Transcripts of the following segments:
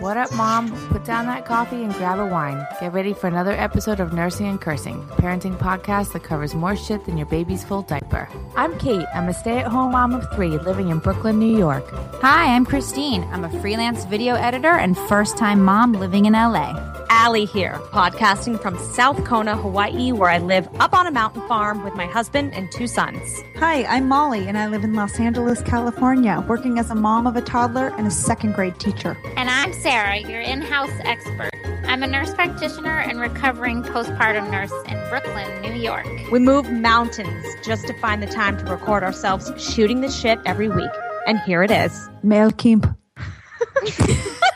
What up, Mom? Put down that coffee and grab a wine. Get ready for another episode of Nursing and Cursing, a parenting podcast that covers more shit than your baby's full diaper. I'm Kate. I'm a stay at home mom of three living in Brooklyn, New York. Hi, I'm Christine. I'm a freelance video editor and first time mom living in LA. Allie here, podcasting from South Kona, Hawaii, where I live up on a mountain farm with my husband and two sons. Hi, I'm Molly, and I live in Los Angeles, California, working as a mom of a toddler and a second grade teacher. And I'm Sarah, your in house expert. I'm a nurse practitioner and recovering postpartum nurse in Brooklyn, New York. We move mountains just to find the time to record ourselves shooting the shit every week. And here it is. Male Kimp.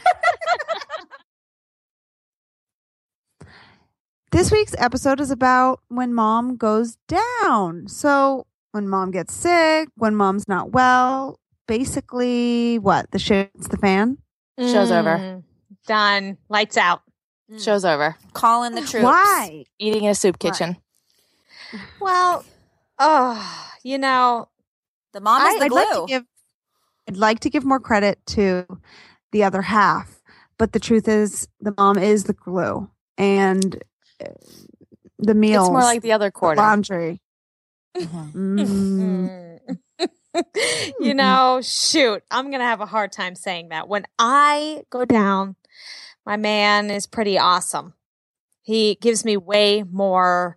This week's episode is about when mom goes down. So, when mom gets sick, when mom's not well, basically, what? The shit's the fan? Show's over. Mm, Done. Lights out. Show's over. Calling the troops. Why? Eating in a soup Why? kitchen. Well, oh, you know, The mom is I, the I'd glue. like to give I'd like to give more credit to the other half, but the truth is the mom is the glue and the meals, It's more like the other the quarter. laundry. Mhm. Mm. you know, shoot, I'm going to have a hard time saying that. When I go down, my man is pretty awesome. He gives me way more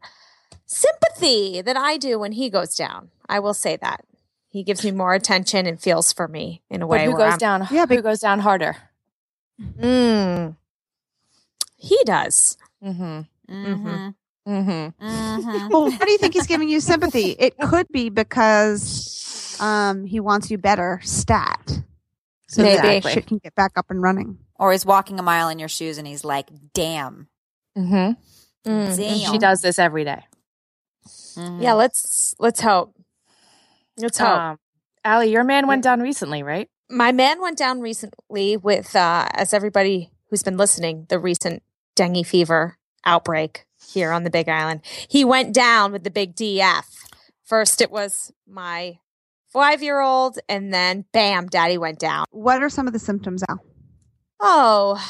sympathy than I do when he goes down. I will say that. He gives me more attention and feels for me in a But way who where goes I'm- down? Yeah, who goes down harder? Mm. He does. Mm-hmm. Mm-hmm. Mm-hmm. Mm-hmm. Well, why do you think he's giving you sympathy? It could be because um, he wants you better stat. So that Maybe. shit can get back up and running. Or he's walking a mile in your shoes and he's like, damn. Mm-hmm. Mm. Damn. She does this every day. Mhm. Yeah, let's let's hope. Let's hope. Um, Allie, your man went down recently, right? my man went down recently with uh as everybody who's been listening the recent dengue fever outbreak here on the big island. He went down with the big df first it was my five year old and then bam daddy went down. What are some of the symptoms, Al? oh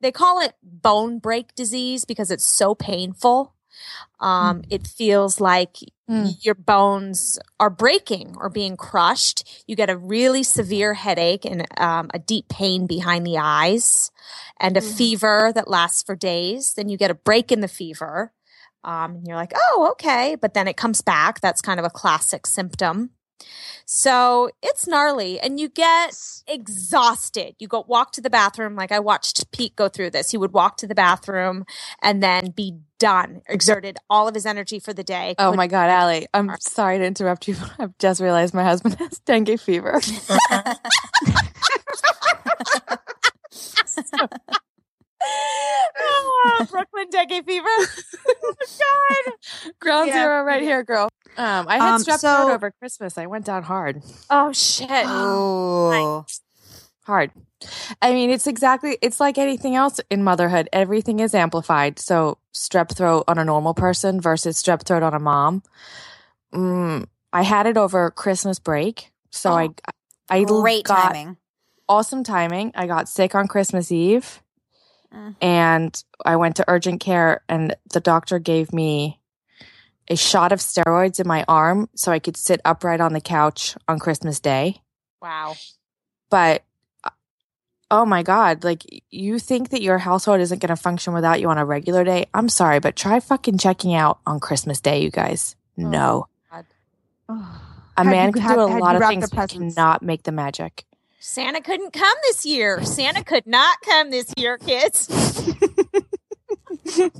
they call it bone break disease because it's so painful. Um it feels like Mm. your bones are breaking or being crushed. You get a really severe headache and um, a deep pain behind the eyes and a fever that lasts for days. Then you get a break in the fever. Um, and you're like, oh, okay. But then it comes back. That's kind of a classic symptom. So it's gnarly and you get exhausted. You go walk to the bathroom. Like I watched Pete go through this. He would walk to the bathroom and then be done, exerted all of his energy for the day. Oh my God, Allie, I'm sorry to interrupt you, but I've just realized my husband has dengue fever. oh, Brooklyn dengue fever. oh god. Ground Yeah. zero right here, girl. Um, I had Um, strep so- throat over Christmas. I went down hard, Oh shit. Ooh. hard. I mean, it's exactly, it's like anything else in motherhood. Everything is amplified. So strep throat on a normal person versus strep throat on a mom. Mm, I had it over Christmas break. So I, I Great got timing. awesome timing. I got sick on Christmas Eve. Mm. and I went to urgent care and the doctor gave me a shot of steroids in my arm so I could sit upright on the couch on Christmas Day. Wow. But uh, oh my god, like you think that your household isn't going to function without you on a regular day? I'm sorry, but try fucking checking out on Christmas Day, you guys. No. A Had man you- can had- do a had lot of things, but cannot make the magic. Santa couldn't come this year. Santa could not come this year, kids.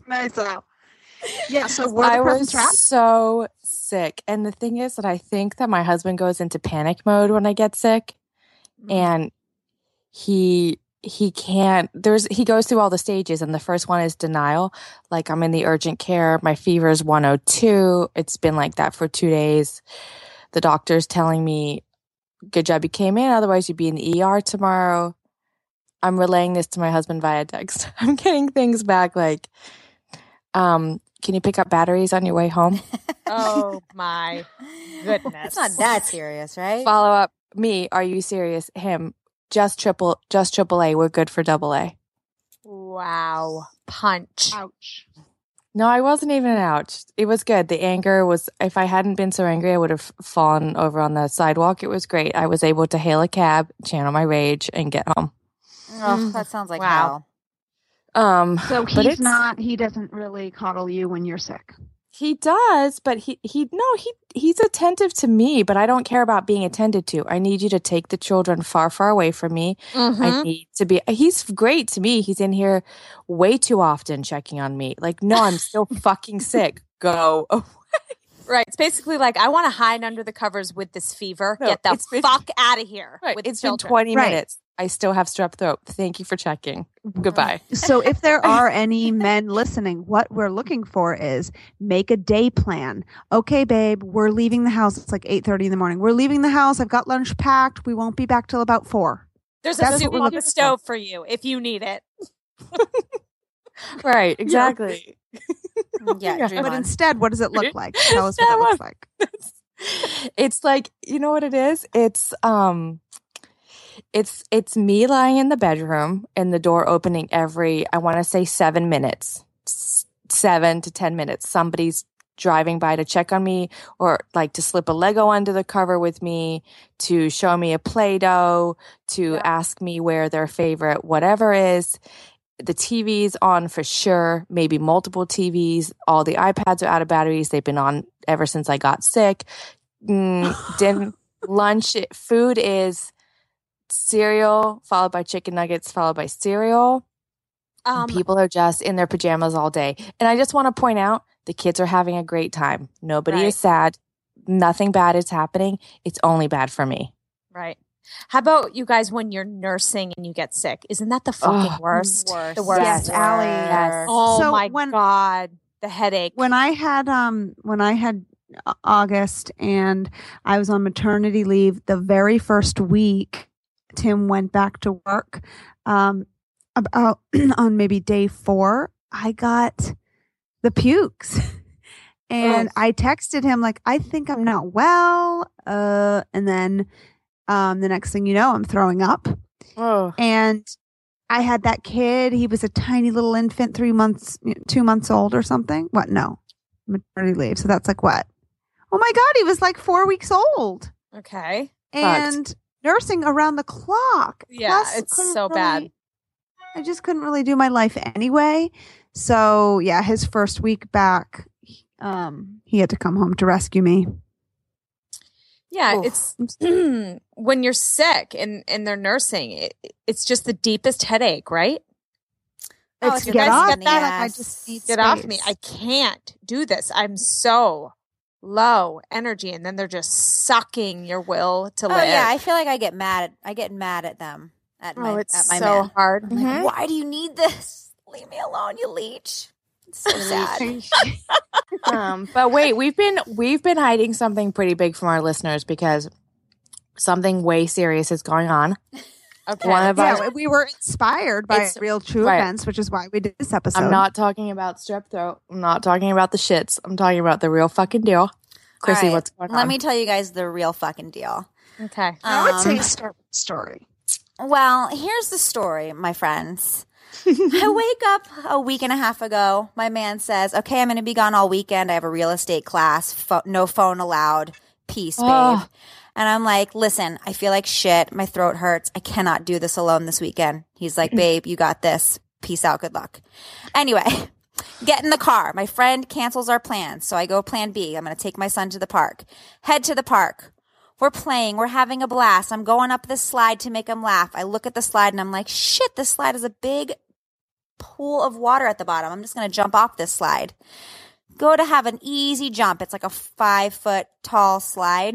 nice, Al. Yeah, so I was presents so sick. And the thing is that I think that my husband goes into panic mode when I get sick Mm. and he he can't there's he goes through all the stages and the first one is denial like i'm in the urgent care my fever is 102 it's been like that for two days the doctor's telling me good job you came in otherwise you'd be in the er tomorrow i'm relaying this to my husband via text i'm getting things back like um can you pick up batteries on your way home Oh my goodness. It's not that serious, right? follow up me are you serious him just triple just triple a we're good for double a Wow. Punch. Ouch. No, I wasn't even ouch. It was good. The anger was, if I hadn't been so angry, I would have fallen over on the sidewalk. It was great. I was able to hail a cab, channel my rage, and get home. Oh, that sounds like Wow. hell. Um, So he's not. He doesn't really coddle you when you're sick. He does, but he, he, no, he, he's attentive to me, but I don't care about being attended to. I need you to take the children far, far away from me. Mm-hmm. I need to be. He's great to me. He's in here way too often checking on me. Like, no, I'm still fucking sick. Go. Away. Right. It's basically like I want to hide under the covers with this fever. No, Get the been- fuck out of here. Right. With It's the been children. 20 Right. minutes. I still have strep throat. Thank you for checking. Goodbye. So if there are any men listening, what we're looking for is make a day plan. Okay, babe, we're leaving the house. It's like eight thirty in the morning. We're leaving the house. I've got lunch packed. We won't be back till about four. There's a That's soup on the looking for. stove for you if you need it. Right. Exactly. Yeah, Yeah. But on. instead, what does it look like? Tell us what Instead, it looks like. it's like you know what it is it's um it's it's me lying in the bedroom and the door opening every i want to say seven minutes seven to ten minutes somebody's driving by to check on me or like to slip a lego under the cover with me to show me a play-doh to Yeah. ask me where their favorite whatever is the TV's on for sure, maybe multiple TVs. All the iPads are out of batteries. They've been on ever since I got sick. Mm, din- lunch, food is cereal, followed by chicken nuggets, followed by cereal. Um, People are just in their pajamas all day. And I just want to point out the kids are having a great time. Nobody Right. is sad. Nothing bad is happening. It's only bad for me. right. How about you guys when you're nursing and you get sick? Isn't that the fucking Ugh. worst? Worst. The worst. Yes, Allie. Yes. Oh So my when- god, the headache. when I had um when I had August and I was on maternity leave the very first week Tim went back to work um about on maybe day 4 I got the pukes and Ugh. I texted him like I think I'm not well uh and then um the next thing you know I'm throwing up Oh, and I had that kid. He was a tiny little infant, three months, two months old or something. What? No, maternity leave. So that's like what? Oh my God, he was like four weeks old okay. and nursing around the clock. Yeah, Plus, it's so bad. I just couldn't really do my life anyway. So yeah, his first week back, um, he had to come home to rescue me. Yeah, Oof. it's when you're sick and and they're nursing, it, it's just the deepest headache, right? Oh, It's get off. Like, I just Get off me. I can't do this. I'm so low energy and then they're just sucking your will to Oh live. yeah, I feel like I get mad. At, I get mad at them. At my oh, it's at my so man. hard. I'm like, why do you need this? Leave me alone, you leech. It's so sad. um, but wait, we've been we've been hiding something pretty big from our listeners because something way serious is going on. Okay. One of yeah, our, we were inspired by real true right. events, which is why we did this episode. I'm not talking about strep throat. I'm not talking about the shits. I'm talking about the real fucking deal. Chrissy, All right, what's going on? Let on? me tell you guys the real fucking deal. okay. I would say Um, start with the story. Well, here's the story, my friends. I wake up a week and a half ago. My man says, "Okay, I'm going to be gone all weekend. I have a real estate class. Pho- no phone allowed. Peace, babe." Oh. And I'm like, "Listen, I feel like shit. My throat hurts. I cannot do this alone this weekend." He's like, "Babe, you got this. Peace out. Good luck." Anyway, get in the car. My friend cancels our plans, so I go plan B. I'm going to take my son to the park. Head to the park. We're playing. We're having a blast. I'm going up this slide to make him laugh. I look at the slide and I'm like, shit, this slide is a big pool of water at the bottom. I'm just going to jump off this slide. Go to have an easy jump. It's like a five foot tall slide.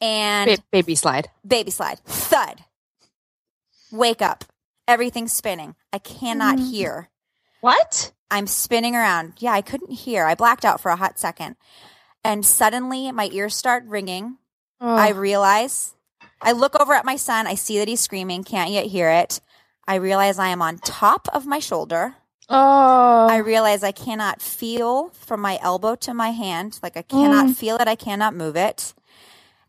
And Ba- baby slide. baby slide. Thud. Wake up. Everything's spinning. I cannot Mm. hear. What? I'm spinning around. Yeah, I couldn't hear. I blacked out for a hot second. And suddenly my ears start ringing. Oh, I realize, I look over at my son. I see that he's screaming, can't yet hear it. I realize I am on top of my shoulder. oh, I realize I cannot feel from my elbow to my hand. Like I cannot Mm. feel it. I cannot move it.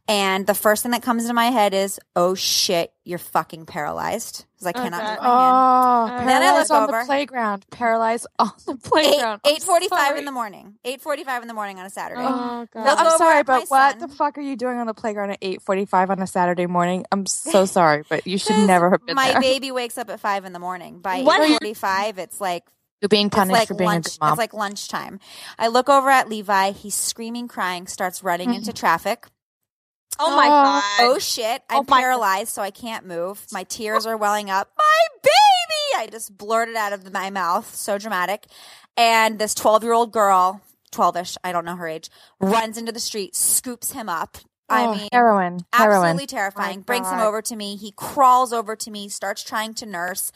And the first thing that comes into my head is, oh shit, you're fucking paralyzed. Because I Oh, cannot God. move my hand. Oh, Then I paralyzed look on over. the playground. Paralyzed on the playground. I'm Eight forty five in the morning. Eight forty five in the morning on a Saturday. Oh, God. Look I'm sorry, but what son. the fuck are you doing on the playground at 8:45 on a Saturday morning? I'm so sorry, but you should never have been my there. baby wakes up at five in the morning. By eight forty five, it's like You're being it's punished like for being lunch. a good mom. It's like lunchtime. I look over at Levi. He's screaming, crying, starts running mm-hmm. into traffic. Oh my Oh. god. Oh shit! I'm Oh paralyzed, so I can't move. My tears are welling up. My baby! I just blurted out of my mouth. So dramatic. And this 12 year old girl, 12 ish, I don't know her age, runs into the street, scoops him up. I Oh, mean, heroine, heroine. absolutely terrifying. My Brings him over to me. He crawls over to me, starts trying to nurse.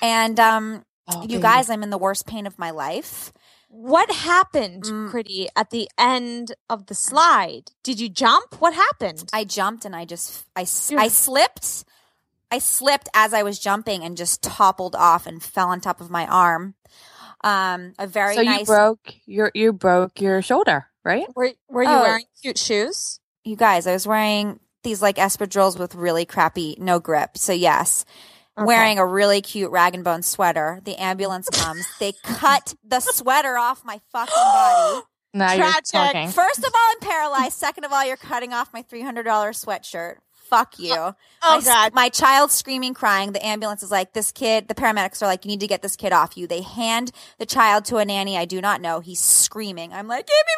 And um, Oh, you baby. guys, I'm in the worst pain of my life. What happened, Mm. Pretty, at the end of the slide? Did you jump? What happened? I jumped and I just I s- Yeah. I slipped. I slipped as I was jumping and just toppled off and fell on top of my arm. Um, a very so nice. you broke your you broke your shoulder, right? were Were you Oh. wearing cute shoes? you guys, I was wearing these like espadrilles with really crappy no grip. So yes, Okay. wearing a really cute rag and bone sweater. The ambulance comes. they cut the sweater off my fucking body. Now Tragic. you're talking. First of all, I'm paralyzed. Second of all, you're cutting off my three hundred dollars sweatshirt. Fuck you. Oh my, god. My child screaming, crying. The ambulance is like, this kid, the paramedics are like, you need to get this kid off you. They hand the child to a nanny I do not know. He's screaming. I'm like, give me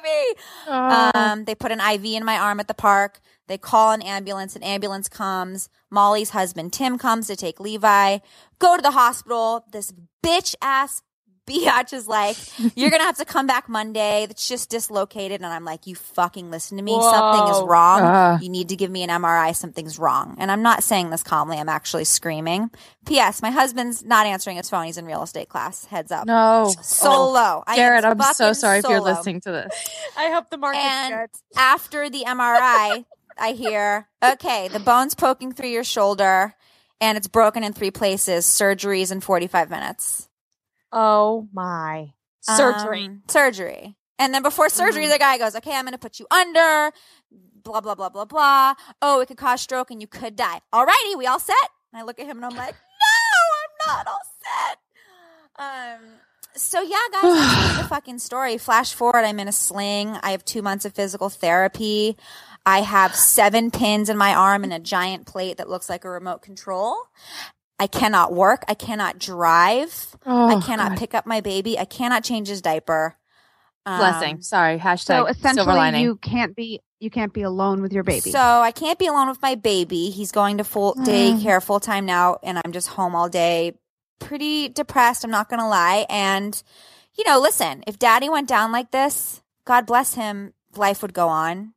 my baby. Oh. Um, they put an IV in my arm at the park. They call an ambulance. An ambulance comes. Molly's husband, Tim, comes to take Levi. Go to the hospital. This bitch ass biatch is like, you're going to have to come back Monday. It's just dislocated. And I'm like, you fucking listen to me. Something is wrong. Ah. You need to give me an MRI. Something's wrong. And I'm not saying this calmly. I'm actually screaming. P.S. My husband's not answering his phone. He's in real estate class. Heads up. no, Solo. I am Garrett, I'm so fucking sorry if you're listening to this. I hope the market And good. after the MRI, I hear, okay, the bone's poking through your shoulder and it's broken in three places. Surgeries in 45 minutes. Oh my. Surgery. Um, surgery. And then before surgery, Mhm. the guy goes, okay, I'm going to put you under, blah, blah, blah, blah, blah. Oh, it could cause stroke and you could die. Alrighty, we all set? And I look at him and I'm like, no, I'm not all set. Um, so yeah, guys, that's the fucking story. Flash forward, I'm in a sling. I have two months of physical therapy. I have seven pins in my arm and a giant plate that looks like a remote control. I cannot work. I cannot drive. I Oh, cannot God. pick up my baby. I cannot change his diaper. Um, Blessing. Sorry. Hashtag So silver essentially, lining. you can't be you can't be alone with your baby. So I can't be alone with my baby. He's going to full daycare full time now, and I'm just home all day. Pretty depressed. I'm not going to lie. And you know, listen, if Daddy went down like this, God bless him. Life would go on.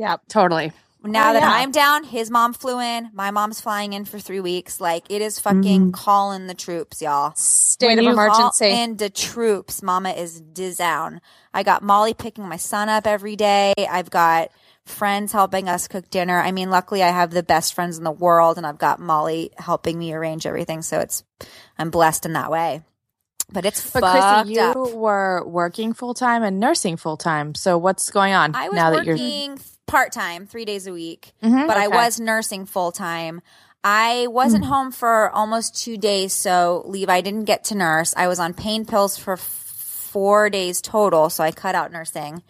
Yep. totally. Now Oh, that yeah. I'm down, his mom flew in. My mom's flying in for three weeks. Like it is fucking mm-hmm. calling the troops, y'all. State When of emergency. Call in the troops. Mama is down. I got Molly picking my son up every day. I've got friends helping us cook dinner. I mean, luckily I have the best friends in the world and I've got Molly helping me arrange everything. So it's, I'm blessed in that way. But it's But fucked Chrissy, you up. were working full time and nursing full time. So what's going on I was now that you're? Part time, three days a week. Mhm, but I was nursing full time. I wasn't home for almost two days, so Levi I didn't get to nurse. I was on pain pills for f- four days total, so I cut out nursing.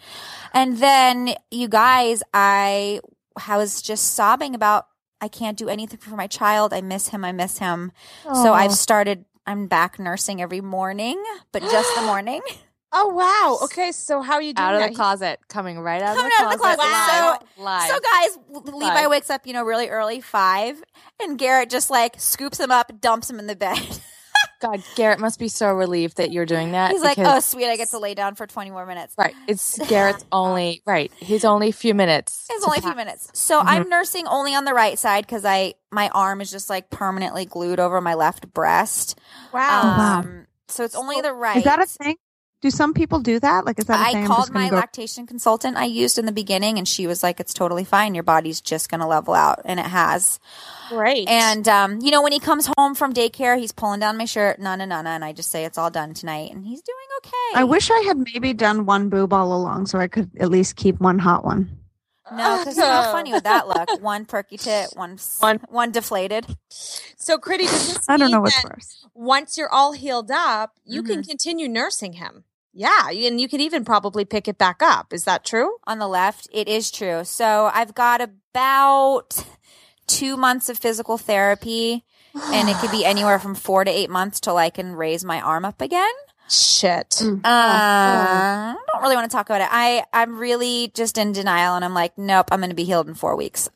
And then, you guys, I, I was just sobbing about I can't do anything for my child. I miss him. I miss him. So I've started. I'm back nursing every morning, but just the morning. oh wow. Okay, so how are you doing out of that? the closet, coming right out Coming of out the of the closet. closet. live, live. So, guys, Levi wakes up, you know, really early, five, and Garrett just like scoops him up, dumps him in the bed. God, Garrett must be so relieved that you're doing that. He's like, "Oh, sweet, I get to lay down for twenty more minutes." right. It's Garrett's only right. He's only a few minutes. It's only a few minutes. So I'm nursing only on the right side because I my arm is just like permanently glued over my left breast. Wow. wow. Um, So it's only the right. Is that a thing? Do some people do that? Like, is that a I thing? I'm called just gonna my go- lactation consultant I used in the beginning, and she was like, "It's totally fine. Your body's just going to level out," and it has. Right. And um, you know, when he comes home from daycare, he's pulling down my shirt, na na na na, and I just say it's all done tonight, and he's doing okay. I wish I had maybe done one boob all along, so I could at least keep one hot one. No, because how funny would that look? One perky tit, one s- One- one deflated. So, Critty, does this I don't mean know what's that worse. once you're all healed up, you can Mhm. continue nursing him? Yeah, and you could even probably pick it back up. Is that true? on the left. It is true. So I've got about two months of physical therapy, and it could be anywhere from four to eight months till I can raise my arm up again. Shit. Uh, I don't really want to talk about it. I I'm really just in denial, and I'm like, nope, I'm going to be healed in four weeks.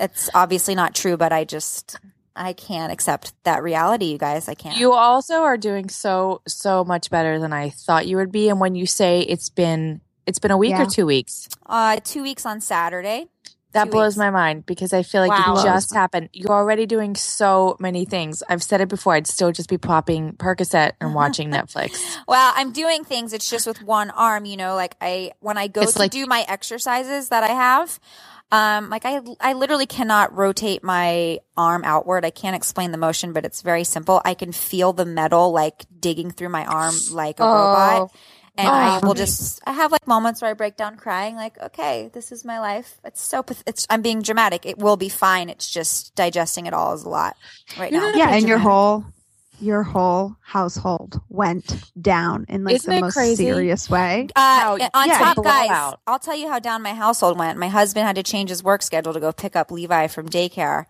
It's obviously not true, but I just I can't accept that reality, you guys. I can't. You also are doing so so much better than I thought you would be. And when you say it's been it's been a week Yeah. or two weeks, uh, two weeks on Saturday. that Two blows weeks. my mind because I feel like Wow. it just happened. You're already doing so many things. I've said it before. I'd still just be popping Percocet and watching Netflix. Well, I'm doing things. It's just with one arm, you know, like I, when I go It's to like- do my exercises that I have, um, like I, I literally cannot rotate my arm outward. I can't explain the motion, but it's very simple. I can feel the metal like digging through my arm like a robot. And I Oh. will just, I have like moments where I break down crying, like, okay, this is my life. It's so, path- it's, I'm being dramatic. It will be fine. It's just digesting it all is a lot right now. Yeah, and your whole your whole household went down in like Isn't the most crazy? serious way. Uh, How- on yeah, top, guys, blowout. I'll tell you how down my household went. My husband had to change his work schedule to go pick up Levi from daycare,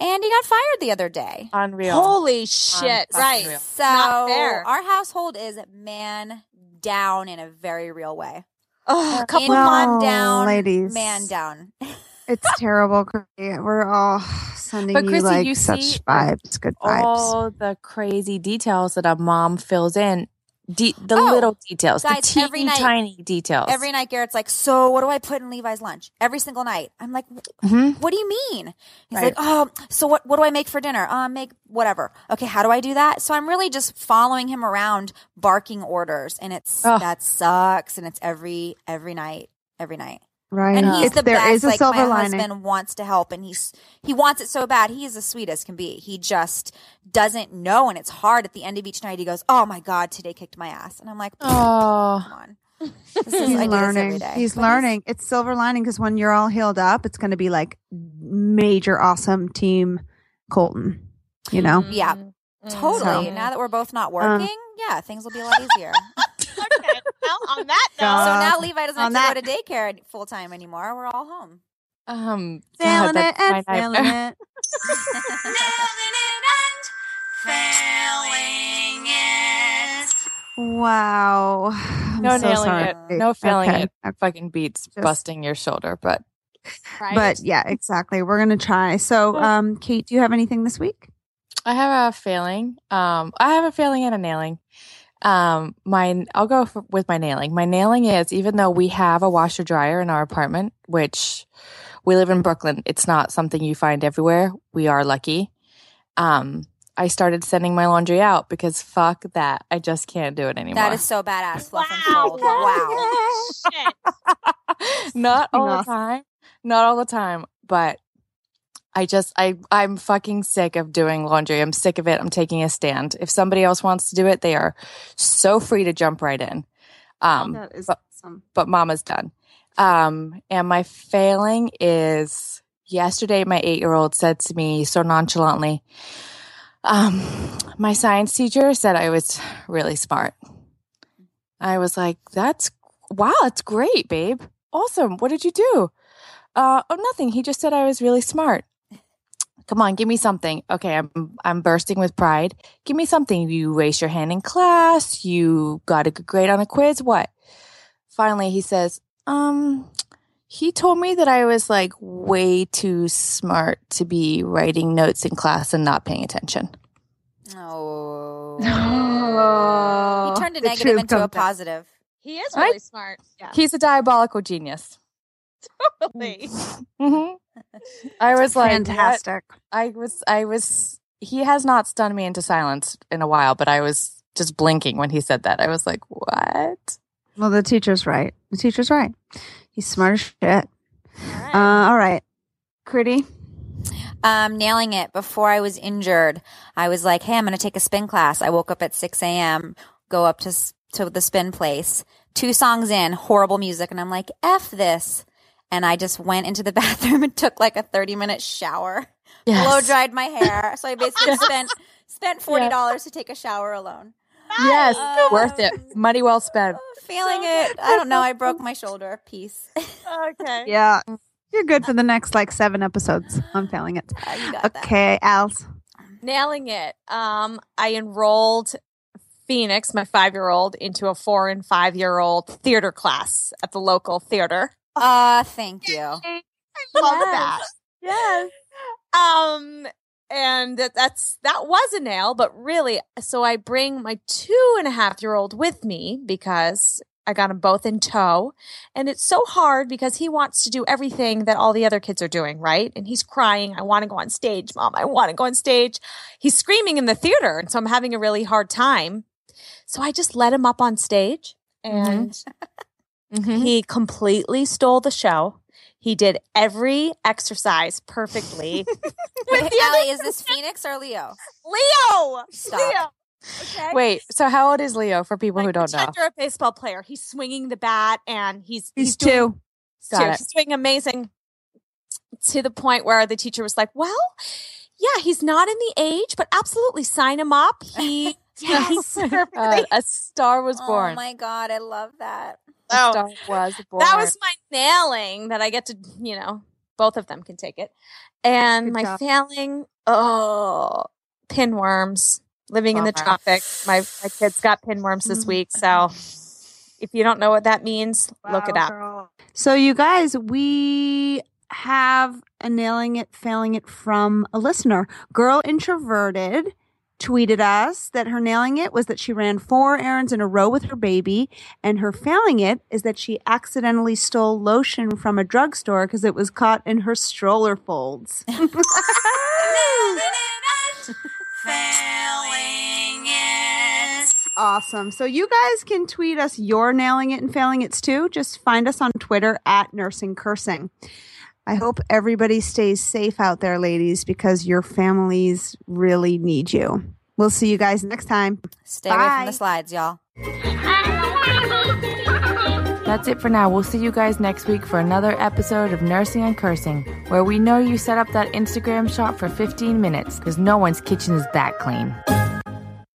and he got fired the other day. Unreal. Holy shit. fucking Right. real. So Not fair. our household is man down in a very real way. Oh, a couple In Well, mom down, ladies. man down. It's terrible. Chrissy. We're all sending But you like you such see vibes, good vibes. all the crazy details that a mom fills in. De- the Oh, little details, guys, the teeny every night- tiny details. Every night, Garrett's like, "So, what do I put in Levi's lunch?" Every single night. I'm like, Mhm. "What do you mean?" He's Right. like, "Oh, so what? What do I make for dinner? Uh, make whatever. Okay, how do I do that?" So I'm really just following him around, barking orders, and it's Ugh. that sucks, and it's every every night, every night. Right. And he's If the there best. is a like silver my lining. husband wants to help, and he's he wants it so bad. He is as sweet as can be. He just doesn't know, and it's hard. At the end of each night, he goes, "Oh my god, today kicked my ass," and I'm like, Oh, "Come on." This is, He's I do this every learning. He's But learning. It's silver lining because when you're all healed up, it's going to be like major awesome team Colton. You know, Yeah. Mm. Totally. So- Now that we're both Uh. not working, yeah, things will be a lot easier. okay. Well, on that so now Levi doesn't have to that- go to daycare full time anymore. We're all home. um, failing God, it that's my and failing it. Wow. I'm No so nailing sorry. it, no failing Okay. it. Fucking beats Just- busting your shoulder, but right? But yeah, exactly. We're gonna try. So, um, Kate, do you have anything this week? I have a failing. Um, I have a failing and a nailing. Um, my I'll go for, with my nailing. My nailing is even though we have a washer dryer in our apartment, which we live in Brooklyn, it's not something you find everywhere. We are lucky. Um, I started sending my laundry out because fuck that. I just can't do it anymore. That is so badass. Fluff and Wow. Wow. Not all the time. Not all the time, but I just I I'm fucking sick of doing laundry. I'm sick of it. I'm taking a stand. If somebody else wants to do it, they are so free to jump right in. Um that is but- awesome. but mama's done. Um and my failing is yesterday my 8-year-old said to me so nonchalantly um my science teacher said I was really smart. I was like, "That's wow, that's great, babe. Awesome. What did you do?" Uh, oh, nothing. He just said I was really smart. Come on, give me something. Okay, I'm I'm bursting with pride. Give me something. You raised your hand in class. You got a good grade on a quiz. What? Finally, he says, um, he told me that I was like way too smart to be writing notes in class and not paying attention. Oh. Oh, He turned a the negative truth into a comes out. positive. He is I- really smart. Yeah. He's a diabolical genius. Totally. hmm I was like, what? Fantastic. I was, I was, he has not stunned me into silence in a while, but I was just blinking when he said that. I was like, what? Well, the teacher's right. The teacher's right. He's smart as shit. All right. Uh, all right, Critty. Um, nailing it before I was injured. I was like, "Hey, I'm going to take a spin class." I woke up at 6 a.m., go up to to the spin place. Two songs in, horrible music, and I'm like, "F this." And I just went into the bathroom and took like a 30 minute shower. Yes. Blow dried my hair. So I basically spent spent $40 to take a shower alone. Yes, Um, worth it. Money well spent. Feeling it. I don't know. I broke my shoulder. Peace. Okay. Yeah. You're good for the next like seven episodes. I'm failing it. Uh, you got. Okay, Als. Nailing it. Um, I enrolled Phoenix, my five year old, into a four and five year old theater class at the local theater. Uh, thank you. I Love Yes. that. Yes. Um, and that, that's that was a nail, but really, so I bring my two and a half year old with me because I got them both in tow, and it's so hard because he wants to do everything that all the other kids are doing, right? And he's crying, "I want to go on stage, mom! I want to go on stage." He's screaming in the theater, and so I'm having a really hard time. So I just let him up on stage, and Mhm. he completely stole the show. He did every exercise perfectly. Wait, Allie, is this Phoenix or Leo? Leo! Stop. Leo! Okay. Wait, so how old is Leo for people who don't know? pretend you're a baseball player. He's swinging the bat and he's He's doing, two. Got two. it. He's doing amazing to the point where the teacher was like, "Well, yeah, he's not in the age, but absolutely sign him up. He he's perfect." Uh, a star was born. Oh born. my god, I love that. A star was born. that was my nailing that I get to, you know, both of them can take it. And Good my job. failing, oh, pinworms. Living in the Bummer. tropics. My my kids got pinworms this mm-hmm. week, so if you don't know what that means, look it up. So, you guys, we have a nailing it, failing it from a listener. Girl Introverted tweeted us that her nailing it was that she ran four errands in a row with her baby, and her failing it is that she accidentally stole lotion from a drugstore because it was caught in her stroller folds. Awesome. So you guys can tweet us your nailing it and failing it's too. Just find us on Twitter at nursing cursing. I hope everybody stays safe out there, ladies, because your families really need you. We'll see you guys next time. Stay away from the slides, y'all. That's it for now. We'll see you guys next week for another episode of Nursing and Cursing, where we know you set up that Instagram shot for 15 minutes because no one's kitchen is that clean.